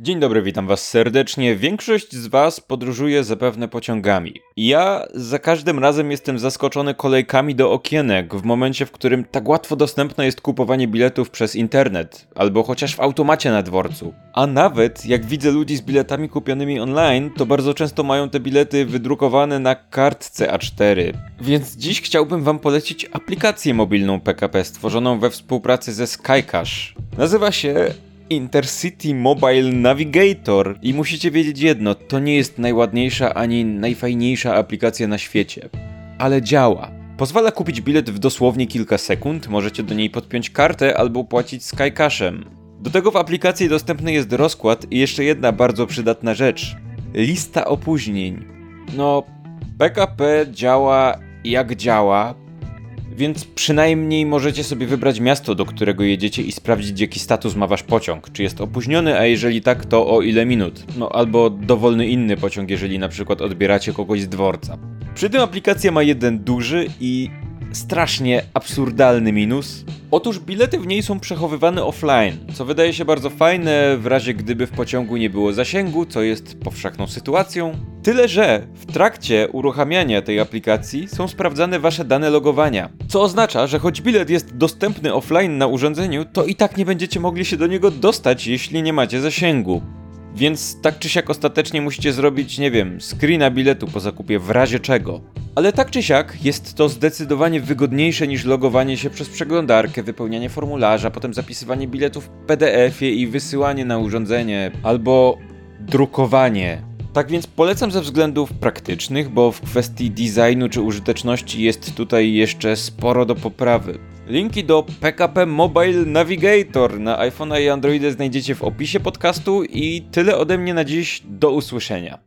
Dzień dobry, witam Was serdecznie. Większość z Was podróżuje zapewne pociągami. Ja za każdym razem jestem zaskoczony kolejkami do okienek w momencie, w którym tak łatwo dostępne jest kupowanie biletów przez internet albo chociaż w automacie na dworcu. A nawet jak widzę ludzi z biletami kupionymi online, to bardzo często mają te bilety wydrukowane na kartce A4. Więc dziś chciałbym Wam polecić aplikację mobilną PKP stworzoną we współpracy ze Skycash. Nazywa się Intercity Mobile Navigator i musicie wiedzieć jedno, to nie jest najładniejsza ani najfajniejsza aplikacja na świecie, ale działa. Pozwala kupić bilet w dosłownie kilka sekund, możecie do niej podpiąć kartę albo płacić Skycashem. Do tego w aplikacji dostępny jest rozkład i jeszcze jedna bardzo przydatna rzecz. Lista opóźnień. No, PKP działa jak działa, więc przynajmniej możecie sobie wybrać miasto, do którego jedziecie i sprawdzić, jaki status ma wasz pociąg. Czy jest opóźniony, a jeżeli tak, to o ile minut. No albo dowolny inny pociąg, jeżeli na przykład odbieracie kogoś z dworca. Przy tym aplikacja ma jeden duży i strasznie absurdalny minus. Otóż bilety w niej są przechowywane offline, co wydaje się bardzo fajne w razie gdyby w pociągu nie było zasięgu, co jest powszechną sytuacją. Tyle, że w trakcie uruchamiania tej aplikacji są sprawdzane wasze dane logowania, co oznacza, że choć bilet jest dostępny offline na urządzeniu, to i tak nie będziecie mogli się do niego dostać, jeśli nie macie zasięgu. Więc tak czy siak ostatecznie musicie zrobić, nie wiem, screena biletu po zakupie w razie czego. Ale tak czy siak jest to zdecydowanie wygodniejsze niż logowanie się przez przeglądarkę, wypełnianie formularza, potem zapisywanie biletów w PDF-ie i wysyłanie na urządzenie, albo drukowanie. Tak więc polecam ze względów praktycznych, bo w kwestii designu czy użyteczności jest tutaj jeszcze sporo do poprawy. Linki do PKP Mobile Navigator na iPhone i Androidy znajdziecie w opisie podcastu i tyle ode mnie na dziś. Do usłyszenia.